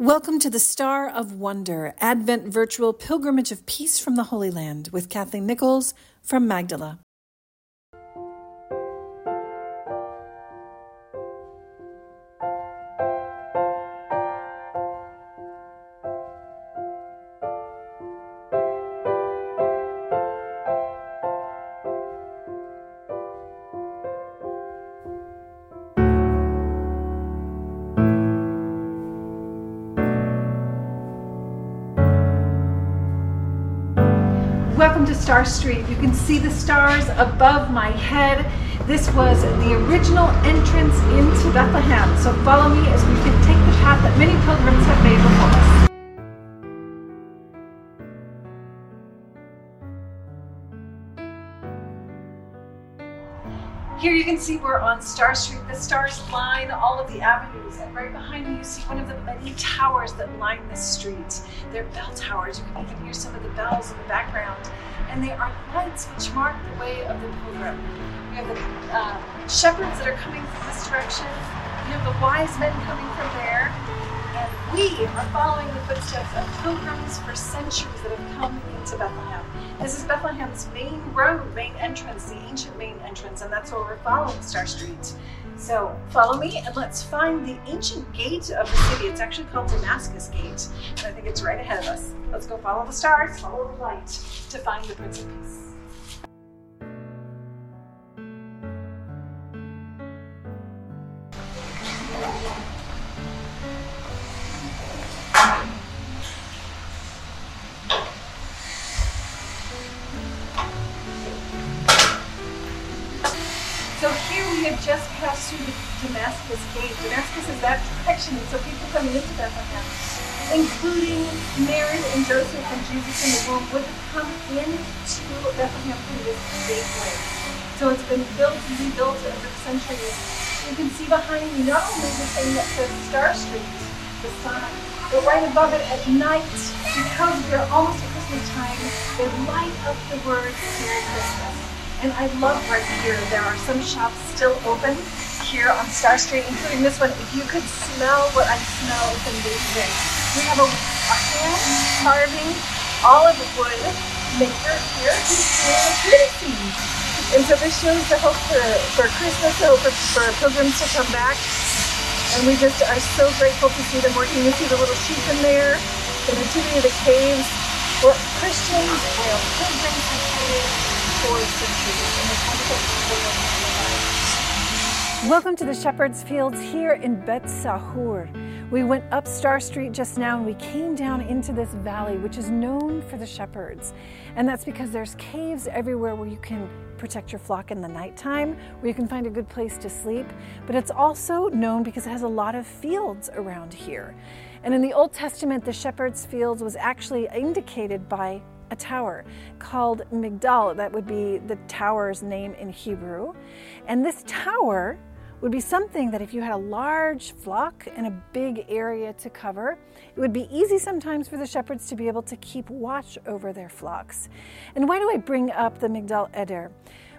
Welcome to the Star of Wonder Advent Virtual Pilgrimage of Peace from the Holy Land with Kathleen Nichols from Magdala. Welcome to Star Street. You can see the stars above my head. This was the original entrance into Bethlehem. So follow me as we can take the path that many pilgrims have made before us. Can see we're on Star Street. The stars line all of the avenues, and right behind me you see one of the many towers that line this street. They're bell towers. You can even hear some of the bells in the background, and they are lights which mark the way of the pilgrim. We have the uh, shepherds that are coming from this direction. We have the wise men coming from there, and we are following the footsteps of pilgrims for centuries that have come into Bethlehem. This is Bethlehem's main road, main entrance, the ancient main entrance, and that's where we're following Star Street. So follow me and let's find the ancient gate of the city. It's actually called Damascus Gate, and I think it's right ahead of us. Let's go follow the stars, follow the light to find the Prince of Peace. Jesus in the womb, would come into Bethlehem through this gateway. So it's been built and rebuilt over centuries. You can see behind me not only the thing that says Star Street, the sign, but right above it at night, because we're almost at Christmas time, they light up the words Merry Christmas. And I love right here, there are some shops still open here on Star Street, including this one. If you could smell what I smell, it's amazing. We have a, a hand carving olive wood maker here who's doing a pretty And so this shows the hope for, for Christmas, the hope for, pilgrims to come back. And we just are so grateful to see them working. You see the little sheep in there, the nativity of the caves, where Christians and pilgrims have traded for centuries in the Welcome to the Shepherd's Fields here in Bet Sahur. We went up Star Street just now and we came down into this valley, which is known for the shepherds. And that's because there's caves everywhere where you can protect your flock in the nighttime, where you can find a good place to sleep. But it's also known because it has a lot of fields around here. And in the Old Testament, the shepherd's fields was actually indicated by a tower called Migdal. That would be the tower's name in Hebrew. And this tower would be something that if you had a large flock and a big area to cover, it would be easy sometimes for the shepherds to be able to keep watch over their flocks. And why do I bring up the Migdal Eder?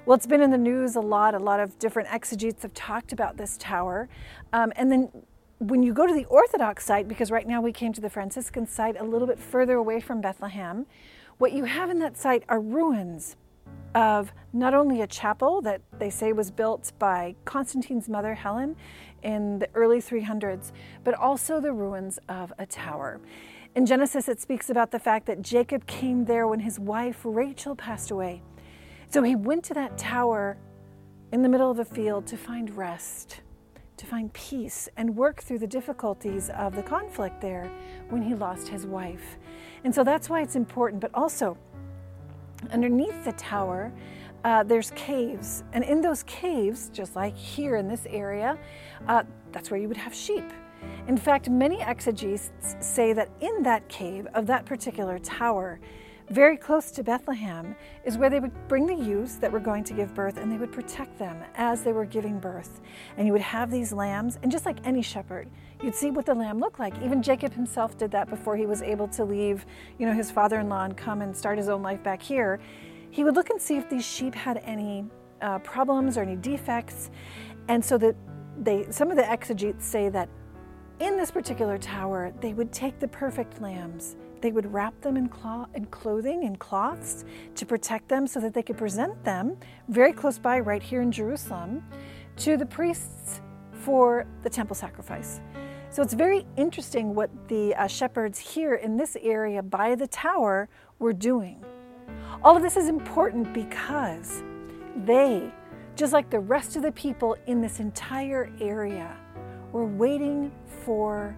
Well, it's been in the news a lot. A lot of different exegetes have talked about this tower. Um, and then when you go to the Orthodox site, because right now we came to the Franciscan site a little bit further away from Bethlehem, what you have in that site are ruins of not only a chapel that they say was built by Constantine's mother Helen in the early 300s, but also the ruins of a tower. In Genesis, it speaks about the fact that Jacob came there when his wife Rachel passed away. So he went to that tower in the middle of a field to find rest, to find peace, and work through the difficulties of the conflict there when he lost his wife. And so that's why it's important. But also, underneath the tower, uh, there's caves. And in those caves, just like here in this area, uh, that's where you would have sheep. In fact, many exegetes say that in that cave of that particular tower, very close to Bethlehem, is where they would bring the ewes that were going to give birth and they would protect them as they were giving birth. And you would have these lambs, and just like any shepherd, you'd see what the lamb looked like. Even Jacob himself did that before he was able to leave, you know, his father-in-law and come and start his own life back here. He would look and see if these sheep had any uh, problems or any defects. And so that they, some of the exegetes say that in this particular tower, they would take the perfect lambs. They would wrap them in, cloth, in clothing and cloths to protect them so that they could present them very close by, right here in Jerusalem, to the priests for the temple sacrifice. So it's very interesting what the uh, shepherds here in this area by the tower were doing. All of this is important because they, just like the rest of the people in this entire area, were waiting for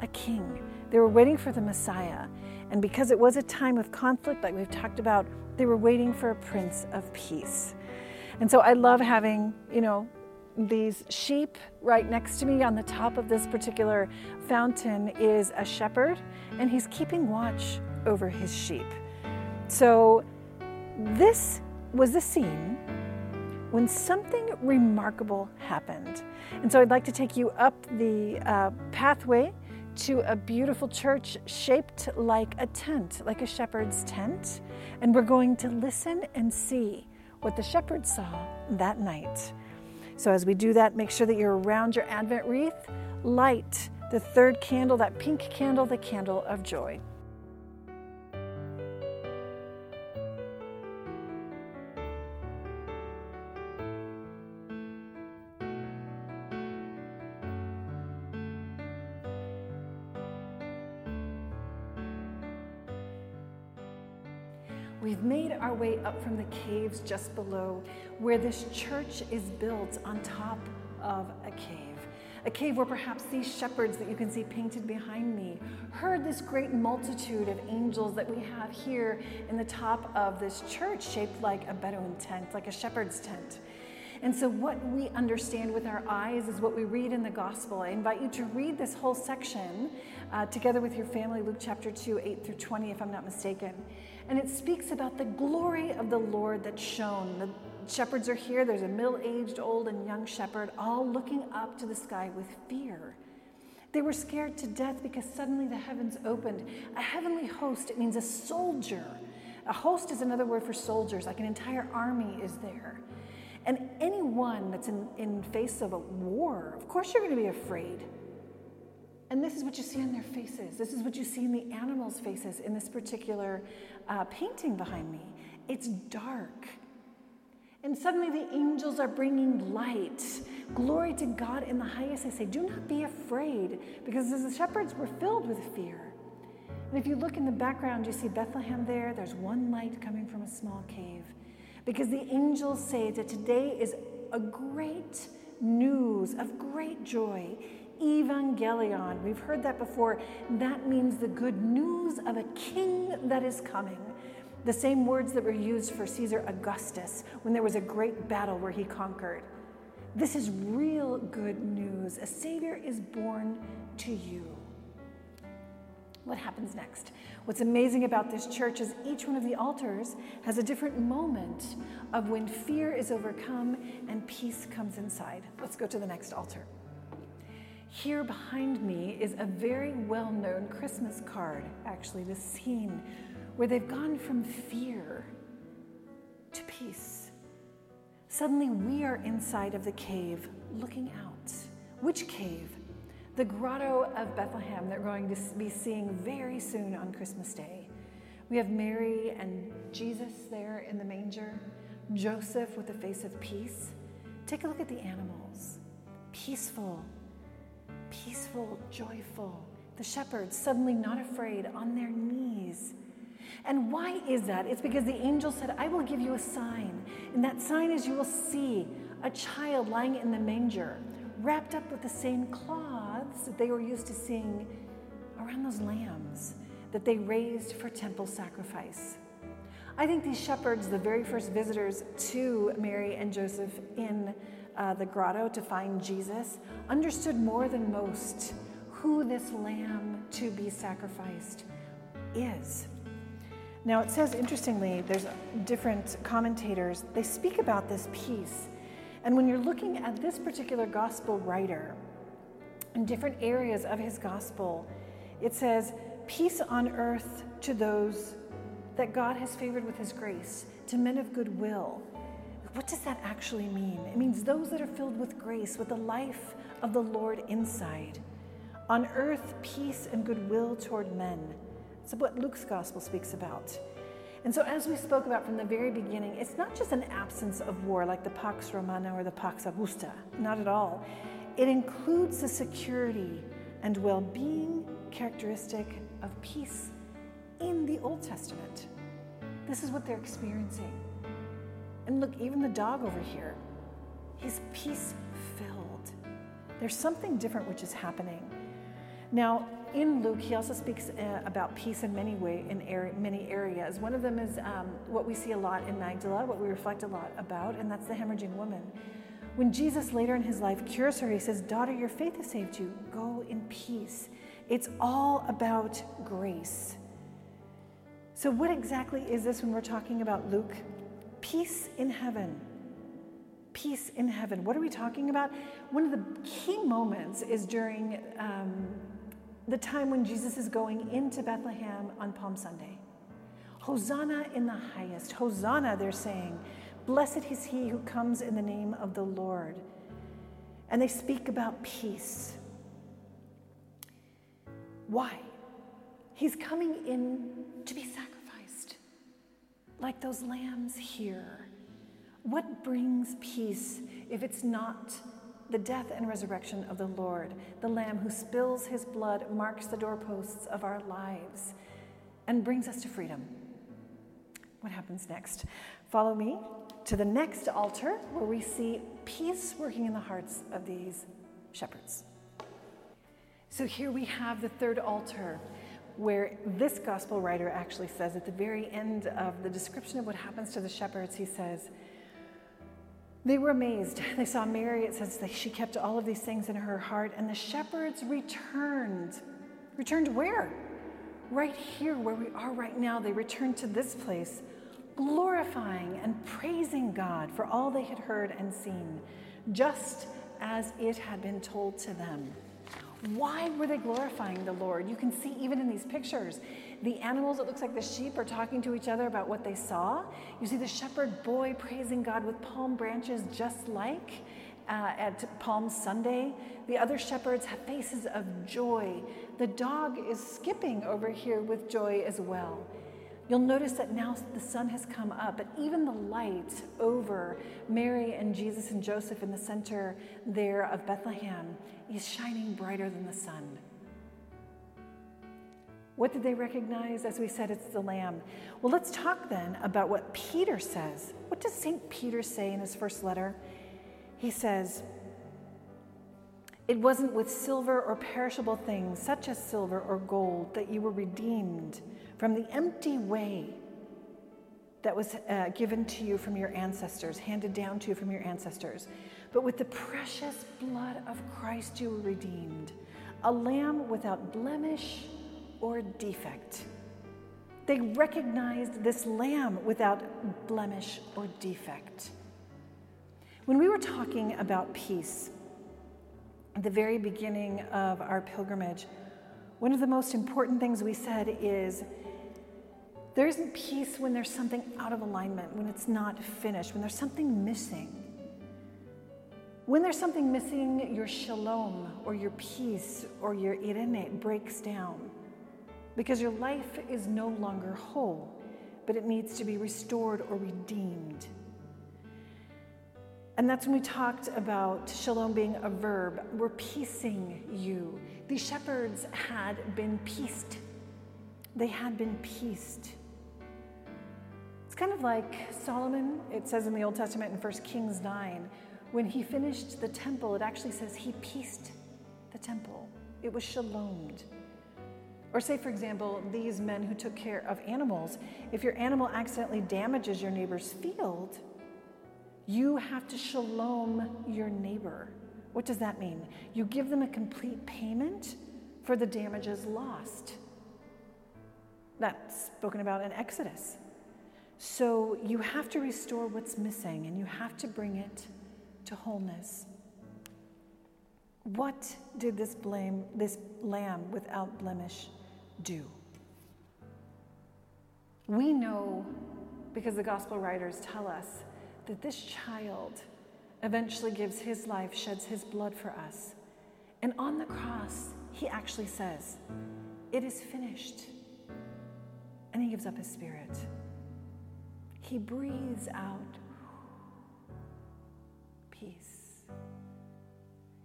a king. They were waiting for the Messiah. And because it was a time of conflict, like we've talked about, they were waiting for a prince of peace. And so I love having, you know, these sheep right next to me on the top of this particular fountain is a shepherd, and he's keeping watch over his sheep. So this was the scene when something remarkable happened. And so I'd like to take you up the uh, pathway to a beautiful church shaped like a tent, like a shepherd's tent. And we're going to listen and see what the shepherd saw that night. So as we do that, make sure that you're around your Advent wreath. Light the third candle, that pink candle, the candle of joy. Up from the caves just below where this church is built on top of a cave. A cave where perhaps these shepherds that you can see painted behind me heard this great multitude of angels that we have here in the top of this church, shaped like a Bedouin tent, like a shepherd's tent. And so, what we understand with our eyes is what we read in the gospel. I invite you to read this whole section uh, together with your family, Luke chapter 2, 8 through 20, if I'm not mistaken. And it speaks about the glory of the Lord that shone. The shepherds are here. There's a middle aged, old, and young shepherd, all looking up to the sky with fear. They were scared to death because suddenly the heavens opened. A heavenly host, it means a soldier. A host is another word for soldiers, like an entire army is there. And anyone that's in, in face of a war, of course you're going to be afraid. And this is what you see on their faces. This is what you see in the animals' faces in this particular uh, painting behind me. It's dark. And suddenly the angels are bringing light. Glory to God in the highest. They say, Do not be afraid, because as the shepherds were filled with fear. And if you look in the background, you see Bethlehem there. There's one light coming from a small cave. Because the angels say that today is a great news of great joy evangelion. We've heard that before. That means the good news of a king that is coming. The same words that were used for Caesar Augustus when there was a great battle where he conquered. This is real good news. A Savior is born to you. What happens next? What's amazing about this church is each one of the altars has a different moment of when fear is overcome and peace comes inside. Let's go to the next altar. Here behind me is a very well known Christmas card, actually, the scene where they've gone from fear to peace. Suddenly, we are inside of the cave looking out. Which cave? The grotto of Bethlehem that we're going to be seeing very soon on Christmas Day. We have Mary and Jesus there in the manger, Joseph with a face of peace. Take a look at the animals peaceful, peaceful, joyful. The shepherds suddenly not afraid on their knees. And why is that? It's because the angel said, I will give you a sign. And that sign is you will see a child lying in the manger, wrapped up with the same cloths that they were used to seeing around those lambs that they raised for temple sacrifice. I think these shepherds, the very first visitors to Mary and Joseph in uh, the grotto to find Jesus, understood more than most who this lamb to be sacrificed is. Now, it says, interestingly, there's different commentators, they speak about this peace. And when you're looking at this particular gospel writer in different areas of his gospel, it says, Peace on earth to those that God has favored with his grace, to men of good will. What does that actually mean? It means those that are filled with grace, with the life of the Lord inside. On earth, peace and goodwill toward men. That's what Luke's gospel speaks about. And so, as we spoke about from the very beginning, it's not just an absence of war like the Pax Romana or the Pax Augusta, not at all. It includes the security and well being characteristic of peace in the Old Testament. This is what they're experiencing. And look, even the dog over here, he's peace filled. There's something different which is happening. Now, in Luke, he also speaks uh, about peace in many way in er- many areas. One of them is um, what we see a lot in Magdala, what we reflect a lot about, and that's the hemorrhaging woman. When Jesus later in his life cures her, he says, "Daughter, your faith has saved you. Go in peace." It's all about grace. So, what exactly is this when we're talking about Luke? Peace in heaven. Peace in heaven. What are we talking about? One of the key moments is during um, the time when Jesus is going into Bethlehem on Palm Sunday. Hosanna in the highest. Hosanna, they're saying. Blessed is he who comes in the name of the Lord. And they speak about peace. Why? He's coming in to be sacrificed, like those lambs here. What brings peace if it's not the death and resurrection of the Lord? The Lamb who spills his blood marks the doorposts of our lives and brings us to freedom. What happens next? Follow me to the next altar where we see peace working in the hearts of these shepherds. So here we have the third altar where this gospel writer actually says at the very end of the description of what happens to the shepherds, he says, They were amazed. They saw Mary, it says that she kept all of these things in her heart, and the shepherds returned. Returned where? Right here, where we are right now. They returned to this place, glorifying and praising God for all they had heard and seen, just as it had been told to them. Why were they glorifying the Lord? You can see even in these pictures, the animals, it looks like the sheep are talking to each other about what they saw. You see the shepherd boy praising God with palm branches, just like uh, at Palm Sunday. The other shepherds have faces of joy. The dog is skipping over here with joy as well. You'll notice that now the sun has come up, but even the light over Mary and Jesus and Joseph in the center there of Bethlehem is shining brighter than the sun. What did they recognize? As we said, it's the Lamb. Well, let's talk then about what Peter says. What does St. Peter say in his first letter? He says, It wasn't with silver or perishable things, such as silver or gold, that you were redeemed from the empty way that was uh, given to you from your ancestors, handed down to you from your ancestors. But with the precious blood of Christ, you were redeemed, a lamb without blemish or defect. They recognized this lamb without blemish or defect. When we were talking about peace the very beginning of our pilgrimage, one of the most important things we said is there isn't peace when there's something out of alignment, when it's not finished, when there's something missing. When there's something missing, your shalom or your peace or your eirene breaks down because your life is no longer whole, but it needs to be restored or redeemed. And that's when we talked about shalom being a verb. We're piecing you. These shepherds had been pieced. They had been pieced It's kind of like Solomon, it says in the Old Testament in 1 Kings 9, when he finished the temple, it actually says he pieced the temple. It was shalomed. Or, say, for example, these men who took care of animals, if your animal accidentally damages your neighbor's field, you have to shalom your neighbor. What does that mean? You give them a complete payment for the damages lost. That's spoken about in Exodus. So you have to restore what's missing and you have to bring it to wholeness. What did this blame this lamb without blemish do? We know because the gospel writers tell us that this child eventually gives his life, sheds his blood for us. And on the cross, he actually says, It is finished. And he gives up his spirit. He breathes out peace.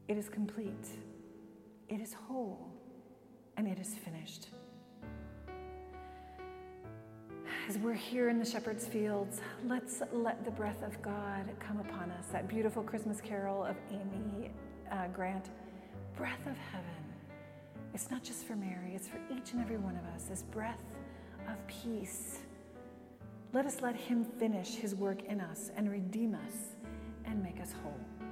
It is complete, it is whole, and it is finished. As we're here in the shepherd's fields, let's let the breath of God come upon us. That beautiful Christmas carol of Amy uh, Grant, breath of heaven. It's not just for Mary, it's for each and every one of us. This breath of peace. Let us let Him finish His work in us and redeem us and make us whole.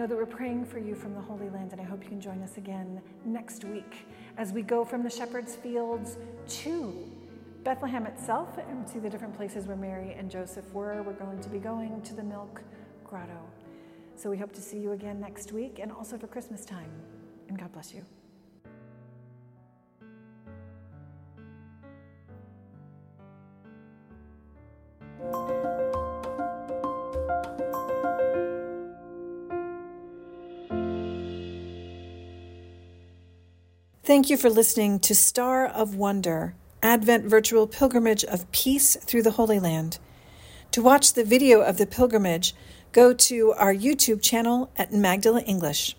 Know that we're praying for you from the Holy Land, and I hope you can join us again next week as we go from the shepherd's fields to Bethlehem itself and to the different places where Mary and Joseph were. We're going to be going to the Milk Grotto. So we hope to see you again next week and also for Christmas time. And God bless you. Thank you for listening to Star of Wonder, Advent Virtual Pilgrimage of Peace through the Holy Land. To watch the video of the pilgrimage, go to our YouTube channel at Magdala English.